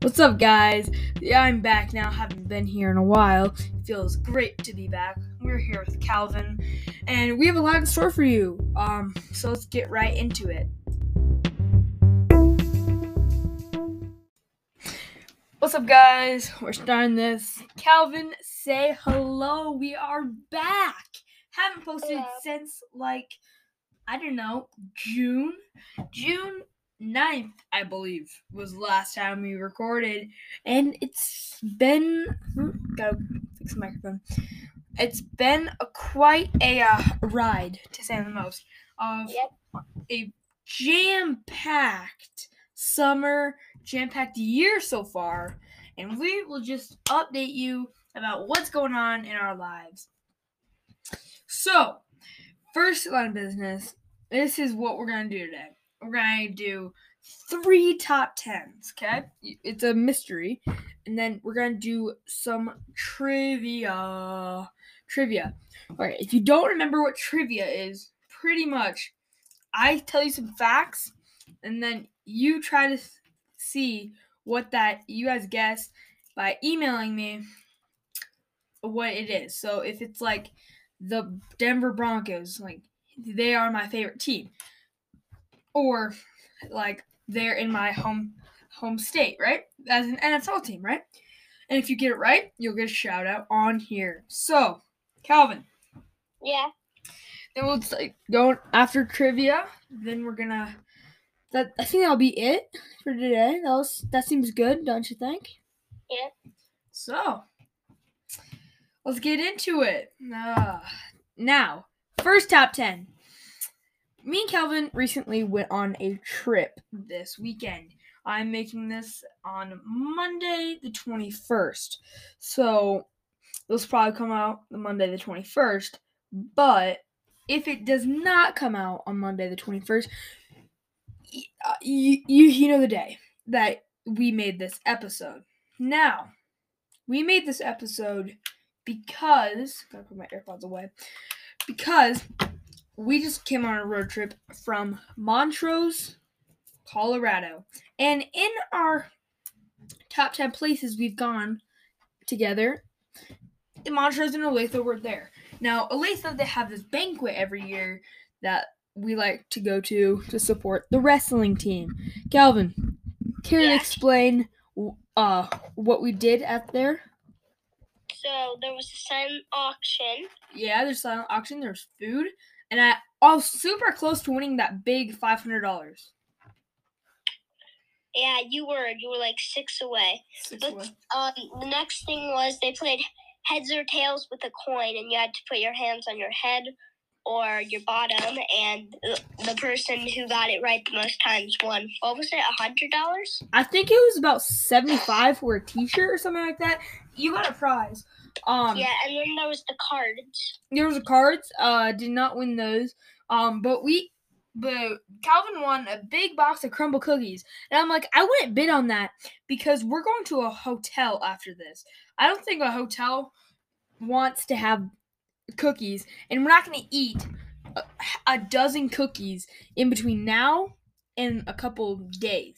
What's up, guys? Yeah, I'm back now. Haven't been here in a while. It feels great to be back. We're here with Calvin, and we have a lot in store for you. Um, so let's get right into it. What's up, guys? We're starting this. Calvin, say hello. We are back. Haven't posted Hello. since like I don't know June, June 9th, I believe, was the last time we recorded, and it's been hmm, gotta fix the microphone. It's been a, quite a uh, ride, to say the most, of Yep. a jam-packed summer, jam-packed year so far, and we will just update you about what's going on in our lives. So, first line of business, this is what we're gonna do today. We're gonna do three top tens, okay? It's a mystery. And then we're gonna do some trivia. Trivia. Alright, if you don't remember what trivia is, pretty much I tell you some facts, and then you try to see what that you guys guess by emailing me what it is. So if it's like the Denver Broncos, like they are my favorite team, or like they're in my home home state, right? As an NFL team, right? And if you get it right, you'll get a shout out on here. So, Calvin, Yeah. then we'll just, like go after trivia. Then we're gonna. That I think that'll be it for today. That was that seems good, don't you think? Yeah. So, let's get into it. Uh, now, first top 10. Me and Calvin recently went on a trip this weekend. I'm making this on Monday, the 21st. So, this will probably come out the Monday, the 21st. But if it does not come out on Monday, the 21st, uh, you, you, you know the day that we made this episode. Now, we made this episode because gotta put my AirPods away. Because we just came on a road trip from Montrose, Colorado. And in our top 10 places we've gone together, Montrose and Olathe were there. Now, Olathe, they have this banquet every year that we like to go to to support the wrestling team. Calvin, can you Yeah. explain uh, what we did at there? So there was a silent auction. Yeah, there's a silent auction. There's food, and I, I was super close to winning that big five hundred dollars. Yeah, you were. You were like six away. But um, the next thing was they played heads or tails with a coin, and you had to put your hands on your head or your bottom, and the- the person who got it right the most times won. What was it? A hundred dollars? I think it was about seventy-five for a T-shirt or something like that. You got a prize. Um, yeah, and then there was the cards. there was a cards. Uh, did not win those. Um, but we, but Calvin won a big box of crumble cookies, and I'm like, I wouldn't bid on that because we're going to a hotel after this. I don't think a hotel wants to have cookies, and we're not going to eat a, a dozen cookies in between now and a couple days.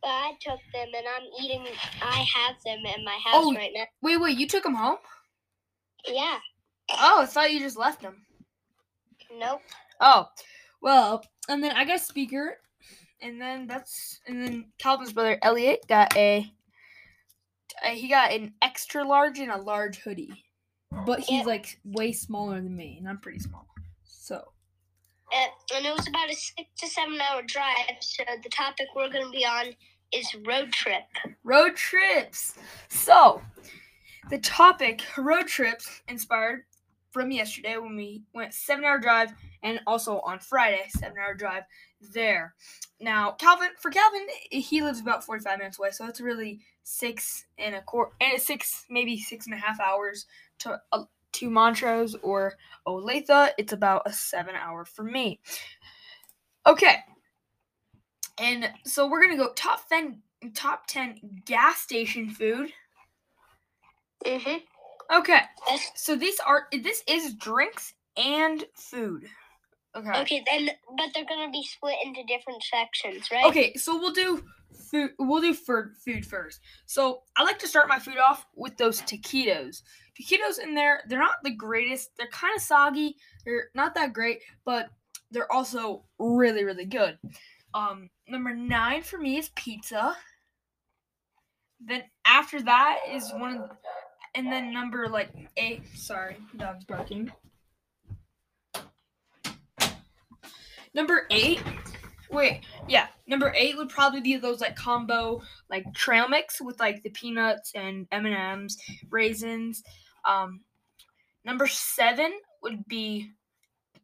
But I took them, and I'm eating. I have them in my house Oh. right now. Wait, wait, you took them home? Yeah. Oh, I thought you just left them. Nope. Oh, well, and then I got a speaker, and then that's and then Calvin's brother Elliot got a. uh, He got an extra large and a large hoodie, but he's like way smaller than me, and I'm pretty small. So Uh, and it was about a six to seven hour drive. So the topic we're going to be on is road trip. road trips. So the topic road trips inspired from yesterday when we went seven hour drive, and also on Friday seven hour drive there. Now Calvin, for Calvin, he lives about forty five minutes away, so it's really six and a quarter, and six maybe six and a half hours to uh, to Montrose or Olathe. It's about a seven hour for me. Okay. And so we're gonna go top ten top ten gas station food. Mm-hmm. Okay. So these are this is drinks and food. Okay. Okay, then, but they're to be split into different sections, right? Okay, so we'll do food. We'll do for food first. So I like to start my food off with those taquitos. Taquitos in there, they're not the greatest. They're kind of soggy. They're not that great, but they're also really, really good. Um, number nine for me is pizza. Then after that is one of, and then number like eight. Sorry, dog's barking. Number eight. Wait, yeah. Number eight would probably be those like combo like trail mix with like the peanuts and M and M's, raisins. Um, number seven would be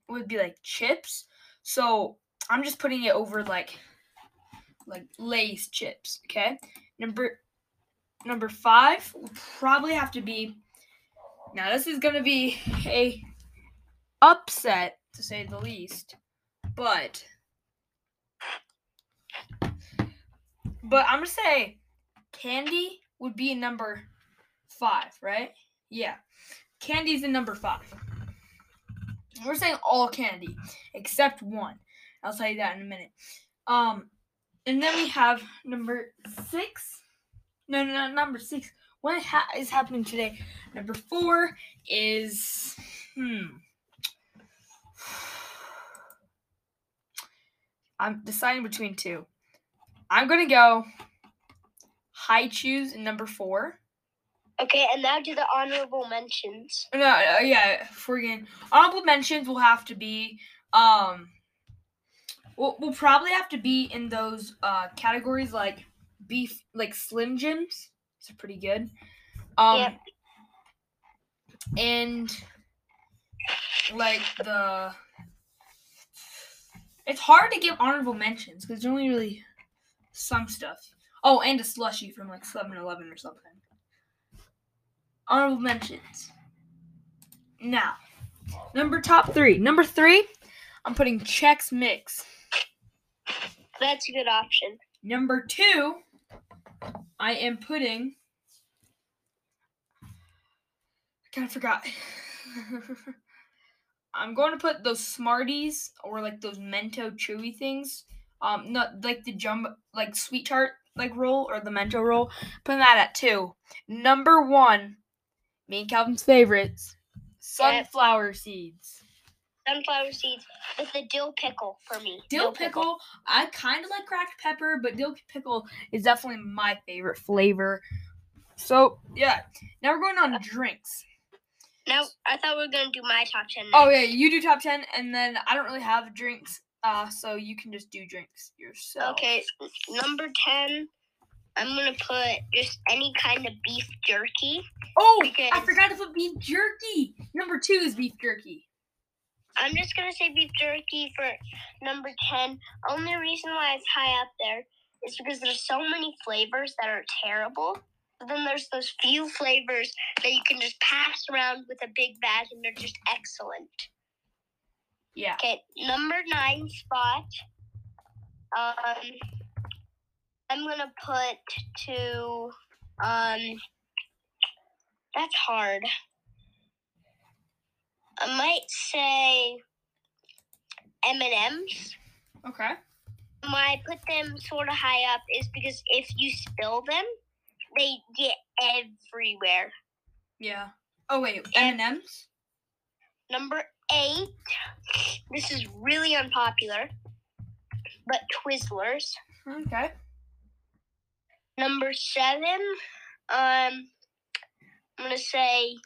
would be like chips. So I'm just putting it over like like Lay's chips. Okay. Number number five will probably have to be. Now this is gonna be a upset to say the least, but but I'm gonna say candy would be number five, right? Yeah, candy's in number five. We're saying all candy except one. I'll tell you that in a minute. Um, and then we have number six. No, no, no, number six. What ha- is happening today? Number four is hmm. I'm deciding between two. I'm gonna go Hi-Chews number four. Okay, and now do the honorable mentions. No, uh, yeah, friggin' honorable mentions will have to be um. We'll, we'll probably have to be in those uh categories like beef, like Slim Jims. It's pretty good. Um. Yep. And like the. It's hard to give honorable mentions because there's only really some stuff. Oh, and a slushy from like 7 Eleven or something. Honorable mentions. Now, number top three. Number three, I'm putting Chex Mix. That's a good option. Number two, I am putting. I kind of forgot. I'm going to put those Smarties or like those Mento chewy things. Um, not like the jumbo, like sweet tart like roll or the Mento roll. Putting that at two. Number one, me and Calvin's favorites, sunflower seeds. Sunflower seeds with the dill pickle for me. Dill pickle, I kind of like cracked pepper, but dill pickle is definitely my favorite flavor. So yeah, now we're going on drinks. Now I thought we were gonna do my top ten. Oh yeah, you do top ten, and then I don't really have drinks, uh, so you can just do drinks yourself. Okay, number ten. I'm gonna put just any kind of beef jerky. Oh, I forgot to put beef jerky. Number two is beef jerky. I'm just gonna say beef jerky for number ten. Only reason why it's high up there is because there's so many flavors that are terrible. But then there's those few flavors that you can just pass around with a big bag and they're just excellent. Yeah. Okay, number nine spot. Um, I'm gonna put to um. That's hard. I might say M and M's. Okay. Why I put them sort of high up is because if you spill them, they get everywhere. Yeah. Oh wait, M and M's. Number eight. This is really unpopular, but Twizzlers. Okay. Number seven, um, I'm gonna say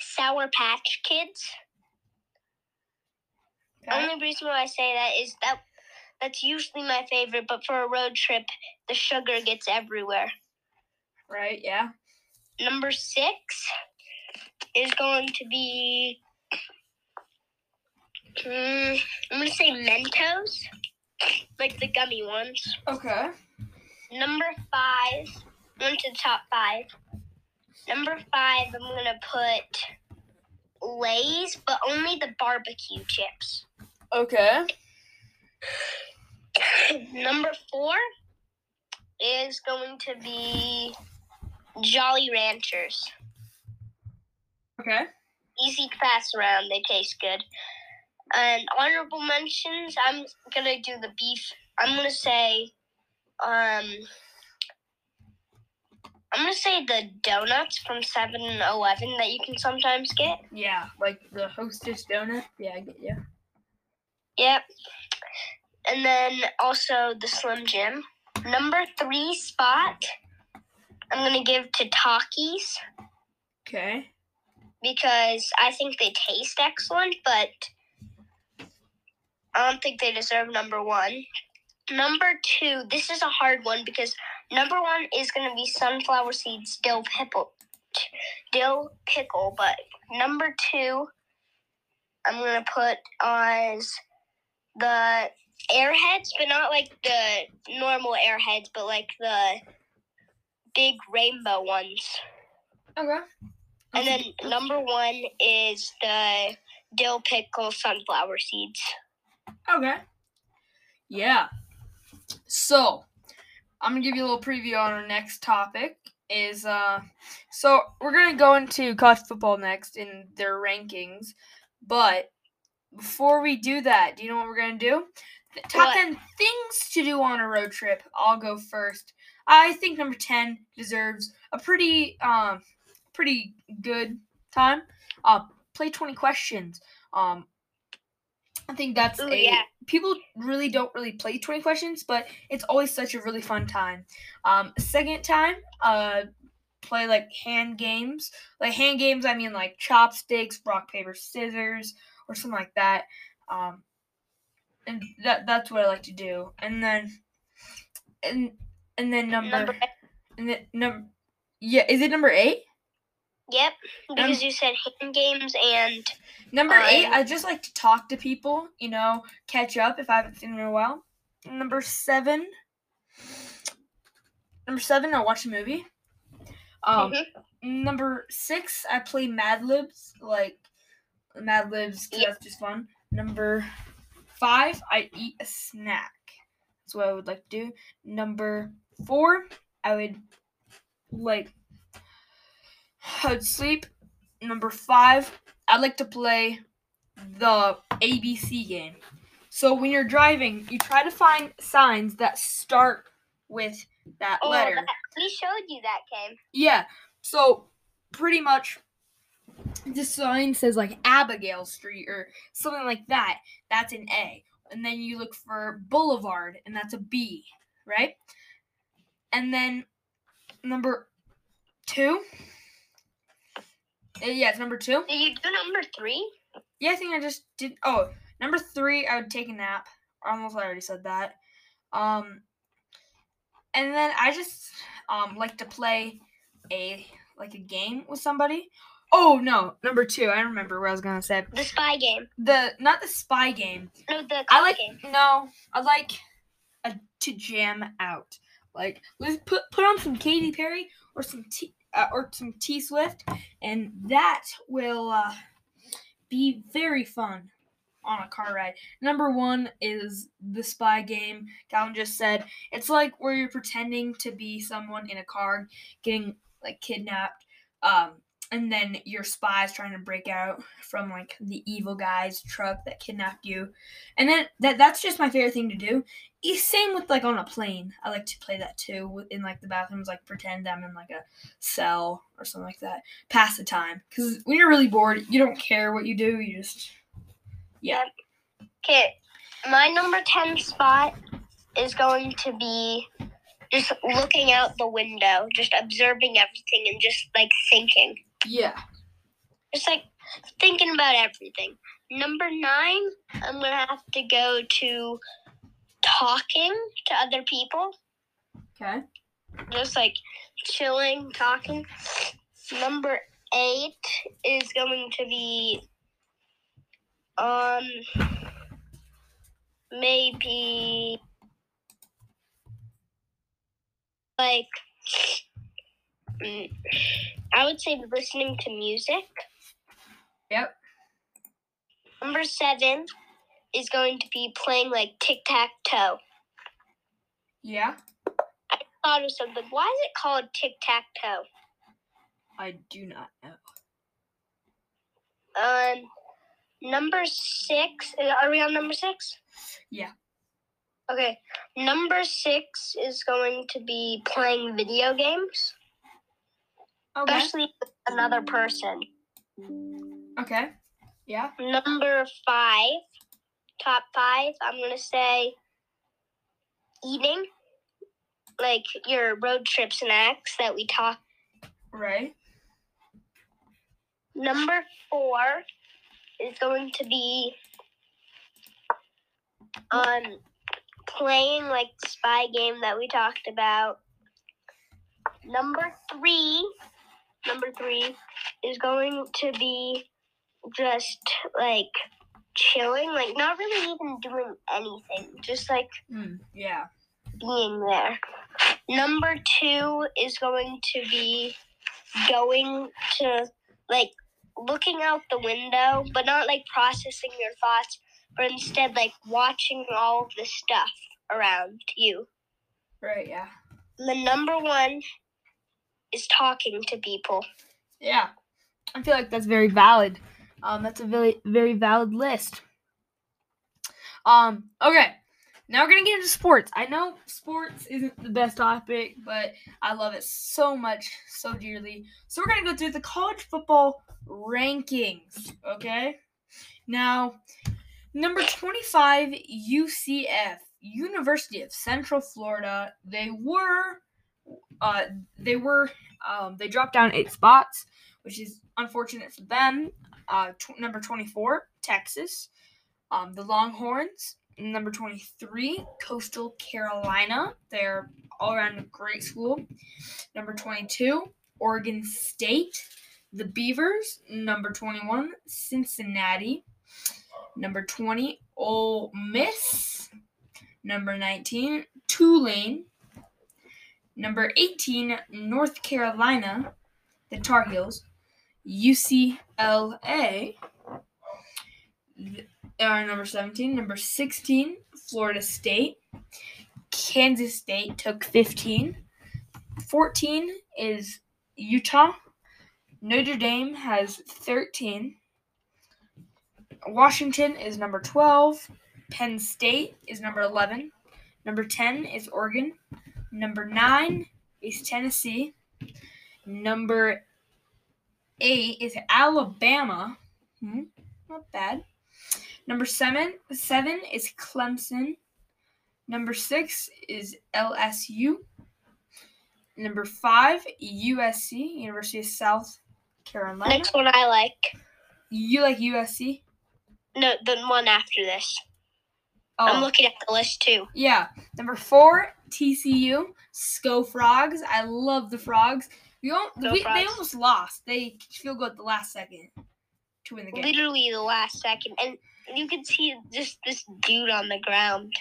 Sour Patch Kids. okay. Only reason why I say that is that that's usually my favorite, but for a road trip, the sugar gets everywhere. Right. Yeah. Number six is going to be. Hmm, I'm gonna say Mentos, like the gummy ones. Okay. Number five, went to the top five. Number five, I'm gonna put Lay's, but only the barbecue chips. Okay. Number four is going to be Jolly Ranchers. Okay. Easy to pass around, they taste good. And honorable mentions, I'm gonna do the beef. I'm gonna say um, I'm gonna say the donuts from 7-Eleven that you can sometimes get. Yeah, like the Hostess donut. Yeah, I get you. Yep. And then also the Slim Jim. Number three spot, I'm gonna give to Takis Okay. because I think they taste excellent, but I don't think they deserve number one. Number two, this is a hard one because number one is gonna be sunflower seeds dill pickle, dill pickle, but number two, I'm gonna put as the airheads, but not like the normal airheads, but like the big rainbow ones. Okay. And then number one is the dill pickle sunflower seeds. Okay. Yeah. So, I'm gonna give you a little preview on our next topic. Is uh, so we're gonna go into college football next in their rankings, but before we do that, do you know what we're gonna do? The top What? ten things to do on a road trip. I'll go first. I think number ten deserves a pretty um, pretty good time. Uh, play twenty questions. Um, I think that's Ooh, a yeah. people really don't really play 20 questions, but it's always such a really fun time. Um, second time, uh, play like hand games. Like hand games, I mean like chopsticks, rock paper scissors, or something like that. Um, and that that's what I like to do. And then, and and then number, Number and then number, yeah, is it number eight? Yep, because you said hand games and Number eight, Um, I just like to talk to people, you know, catch up if I haven't seen them in a while. Number seven, number seven, I watch a movie. Um, Mhm. number six, I play Mad Libs, like Mad Libs, Yep. That's just fun. Number five, I eat a snack. That's what I would like to do. Number four, I would like. I'd sleep. Number five, I'd like to play the ABC game. So when you're driving, you try to find signs that start with that oh, letter. That, we showed you that game. Yeah. So pretty much the sign says like Abigail Street or something like that. That's an A. And then you look for Boulevard and that's a B, right? And then number 2 yeah, it's number two. Did you do number three? Yeah, I think I just did. Oh, number three, I would take a nap. Almost, I already said that. Um, and then I just um like to play a like a game with somebody. Oh no, number two, I remember what I was gonna say. The spy game. The not the spy game. No, the I like game. no, I like a, to jam out. Like let's put put on some Katy Perry or some T uh, or some T Swift, and that will uh, be very fun on a car ride. Number one is the spy game. Calvin just said it's like where you're pretending to be someone in a car getting like kidnapped. Um, and then your spies trying to break out from like the evil guy's truck that kidnapped you. And then that that's just my favorite thing to do. Same with like on a plane. I like to play that too in like the bathrooms, like pretend I'm in like a cell or something like that. Pass the time. Because when you're really bored, you don't care what you do. You just yeah. Okay, my number 10 spot is going to be just looking out the window, just observing everything and just like thinking. Yeah. Just like thinking about everything. Number nine, I'm to have to go to talking to other people, Okay. just like chilling, talking. Number eight is going to be um maybe like mm, I would say listening to music. Yep. Number seven is going to be playing like tic tac toe. Yeah. I thought of something. Why is it called tic tac toe? I do not know. Um, number six. Are we on number six? Yeah. Okay. Number six is going to be playing video games, Okay. especially with another person. Okay. Yeah. Number five, top five, I'm going to say eating, like your road trip snacks that we talk. Right. Number four is going to be um playing like the spy game that we talked about. Number three, number three is going to be just like chilling, like not really even doing anything, just like Mm, yeah. being there. Number two is going to be going to like looking out the window, but not like processing your thoughts, but instead like watching all of the stuff around you. Right. Yeah. The number one is talking to people. Yeah. I feel like that's very valid. Um, that's a very very valid list. Um, okay. Now we're gonna get into sports. I know sports isn't the best topic, but I love it so much, so dearly. So we're gonna go through the college football rankings. Okay. Now, number twenty-five, UCF, University of Central Florida. They were, uh, they were, um, they dropped down eight spots which is unfortunate for them. Uh, number 24, Texas. Um, the Longhorns. Number 23, Coastal Carolina. They're all around a great school. Number 22, Oregon State. The Beavers. Number 21, Cincinnati. Number 20, Ole Miss. Number 19, Tulane. Number 18, North Carolina. The Tar Heels. UCLA. Are uh, number 17. Number 16, Florida State. Kansas State took 15. 14 is Utah. Notre Dame has 13. Washington is number 12. Penn State is number 11. Number 10 is Oregon. Number 9 is Tennessee. Number eight is Alabama. Hmm, not bad. Number seven, seven is Clemson. Number six is LSU. Number five, USC, University of South Carolina. Next one I like. You like USC? No, the one after this. I'm Oh, looking at the list too. yeah. Number four, TCU, Sco Frogs. I love the Frogs. We, we they almost lost. They feel good the last second to win the game. Literally the last second, and you can see just this dude on the ground.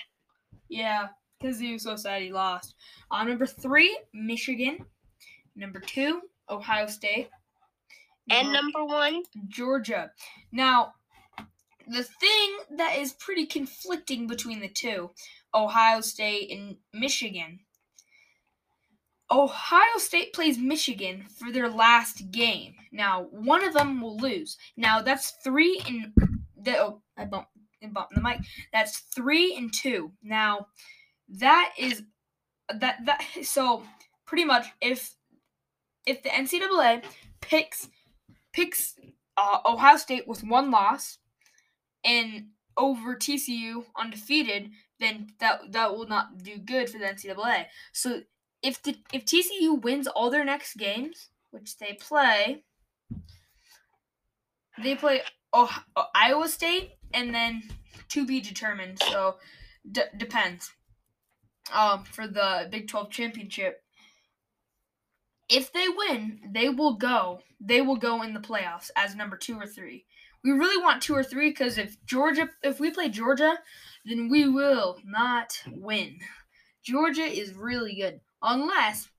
Yeah, because he was so sad he lost. Uh, number three, Michigan. Number two, Ohio State. And number one, Georgia. Now, the thing that is pretty conflicting between the two, Ohio State and Michigan. Ohio State plays Michigan for their last game. Now, one of them will lose. Now, that's three and the oh, I bumped, I bumped the mic. That's three and two. Now, that is that that so pretty much if if the NCAA picks picks uh, Ohio State with one loss and over TCU undefeated, then that that will not do good for the NCAA. So if the if TCU wins all their next games, which they play, they play oh, Iowa State and then to be determined. So d- depends. Um, for the Big Twelve championship, if they win, they will go. They will go in the playoffs as number two or three. We really want two or three because if Georgia, if we play Georgia, then we will not win. Georgia is really good unless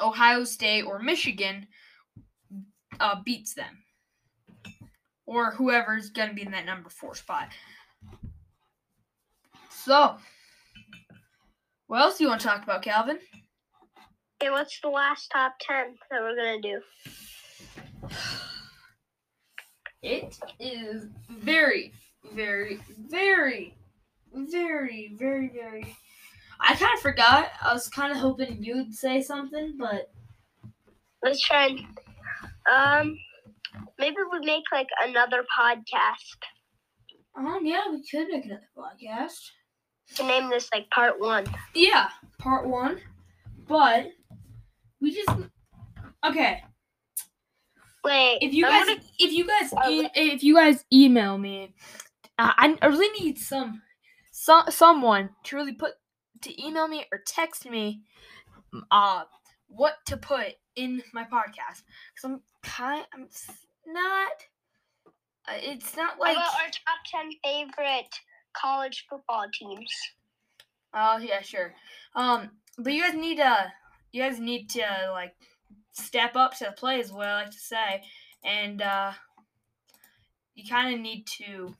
Ohio State or Michigan uh, beats them, or whoever's gonna be in that number four spot. So, what else do you want to talk about, Calvin? okay, what's the last top ten that we're gonna do? It is very, very, very very, very, very. I kind of forgot. I was kind of hoping you'd say something, but let's try and um maybe we make like another podcast. Um, yeah, we could make another podcast. To name this like part one. Yeah, part one. But we just okay. Wait. If you guys, gonna, if you guys, oh, e- if you guys email me, uh, I, I really need some, some someone to really put to email me or text me, uh, what to put in my podcast because I'm kind, I'm not. Uh, it's not like How about our top ten favorite college football teams. Oh yeah, sure. Um, but you guys need to, you guys need to like step up to the plate, is what I like to say, and uh, you kind of need to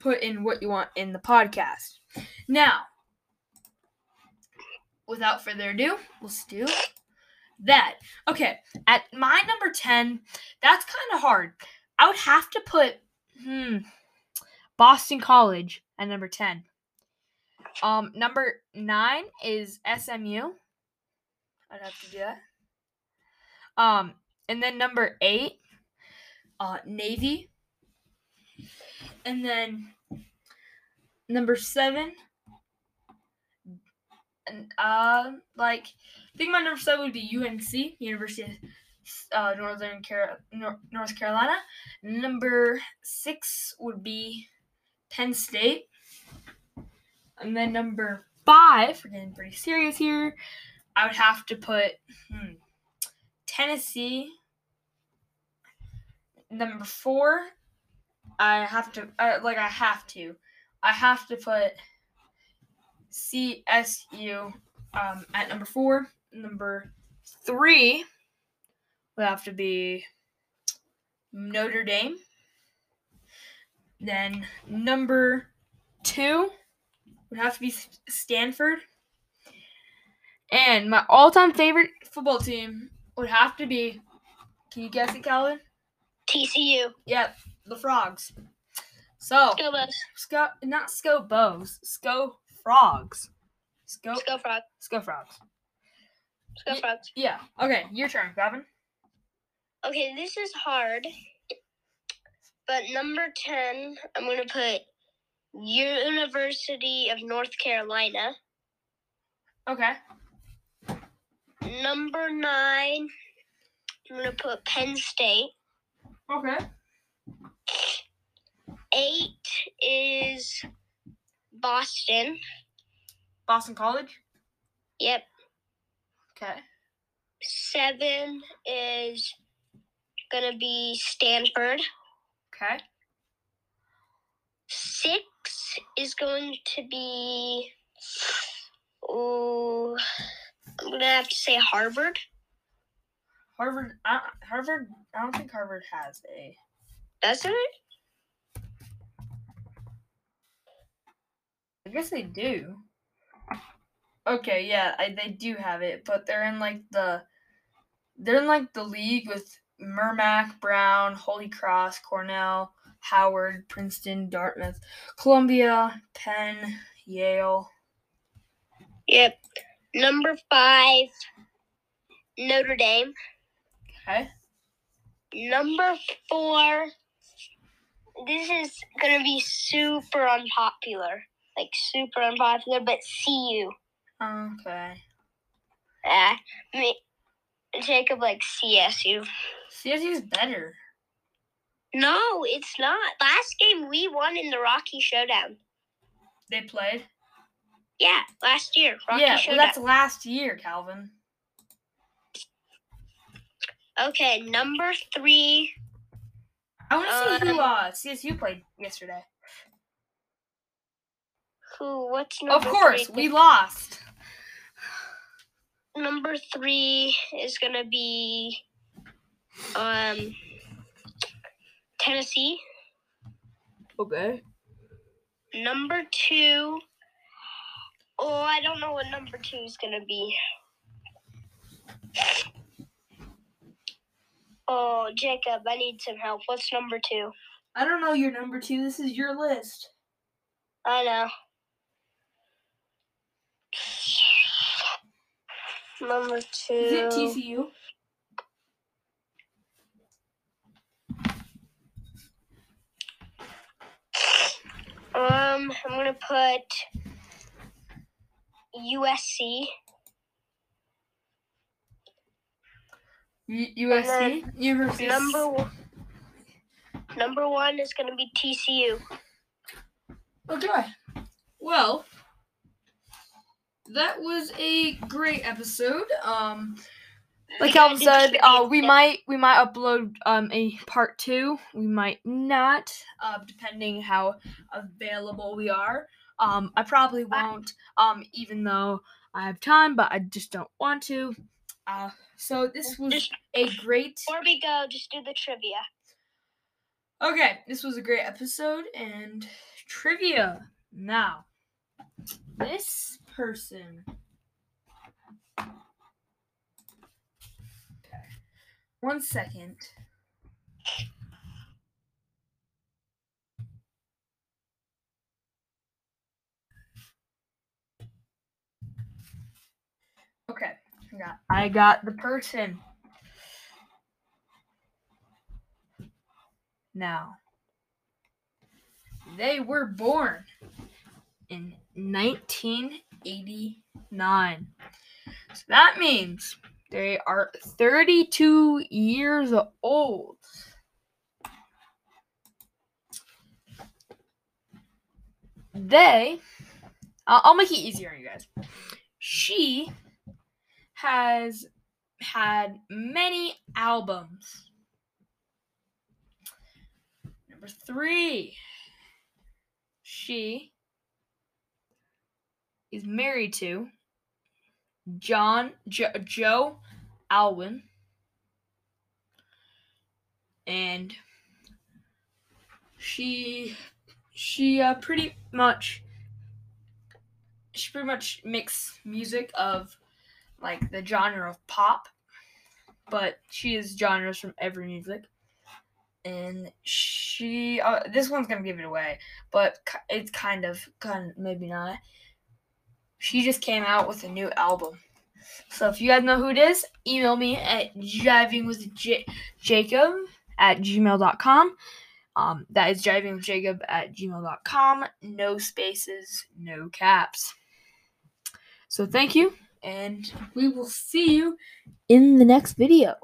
put in what you want in the podcast. Now, without further ado, let's do that. Okay, at my number 10, that's kind of hard. I would have to put hmm Boston College at number 10. Um number 9 is SMU. I'd have to do that. Um and then number 8 uh Navy. And then number 7 and uh like I think my number 7 would be UNC, University of uh, Northern Car- North Carolina. Number six would be Penn State. And then number five, we're getting pretty serious here. I would have to put hmm, Tennessee. Number four, I have to uh, like I have to, I have to put CSU um, at number four. Number three would have to be Notre Dame. Then number two would have to be Stanford. And my all time favorite football team would have to be can you guess it, Calvin? TCU. Yep, the Frogs. So, Sco Bows. Sco, not Sco Bows, Sco Frogs. Sco, Sco Frogs. Sco Frogs. Sco Frogs. Yeah. Okay, your turn, Gavin. Okay, this is hard. But number 10, I'm going to put University of North Carolina. Okay. Number 9, I'm going to put Penn State. Okay. 8 is Boston. Boston College? Yep. Okay. 7 is gonna be Stanford. Okay. Six is going to be. Oh, I'm gonna have to say Harvard. Harvard. Uh, Harvard. I don't think Harvard has a. Doesn't it? I guess they do. Okay, yeah, I, they do have it, but they're in like the. They're in like the league with Merrimack, Brown, Holy Cross, Cornell, Howard, Princeton, Dartmouth, Columbia, Penn, Yale. Yep. Number five, Notre Dame. Okay. Number four, this is going to be super unpopular. Like, super unpopular, but CU. Okay. Yeah. Uh, Jacob like CSU. CSU is better. No, it's not. Last game we won in the Rocky Showdown. They played? Yeah, last year. Rocky yeah, well, that's last year, Calvin. Okay, number three. I want to see who um, uh, CSU played yesterday. Who? What's number Of course, three? we lost. Number three is gonna be um, Tennessee. Okay. Number two. Oh, I don't know what number two is gonna be. Oh, Jacob, I need some help. What's number two? I don't know your number two. This is your list. I know. Number two. Is it TCU? Um, I'm gonna put USC. U- USC? University. Number one. Number one is gonna be TCU. Okay. Well, that was a great episode. Um, like We Calvin said, uh, we might we might upload um a part two. We might not, uh, depending how available we are. Um, I probably won't. Um, even though I have time, but I just don't want to. Uh, so this was Just a great. before we go, just do the trivia. Okay, this was a great episode and trivia. Now, this person. Okay. One second. Okay, I got, I got the person. Now, they were born in 1989. So that means they are 32 years old. They, I'll, I'll make it easier on you guys. She has had many albums. Number three, she is married to John jo- Joe Alwyn, and she she uh, pretty much she pretty much makes music of like the genre of pop, but she is genres from every music. And she uh, this one's gonna give it away but it's kind of kind of maybe not. She just came out with a new album. So if you guys know who it is email me at driving with J- jacob at gmail.com um, that is driving with jacob at gmail.com no spaces no caps. So thank you and we will see you in the next video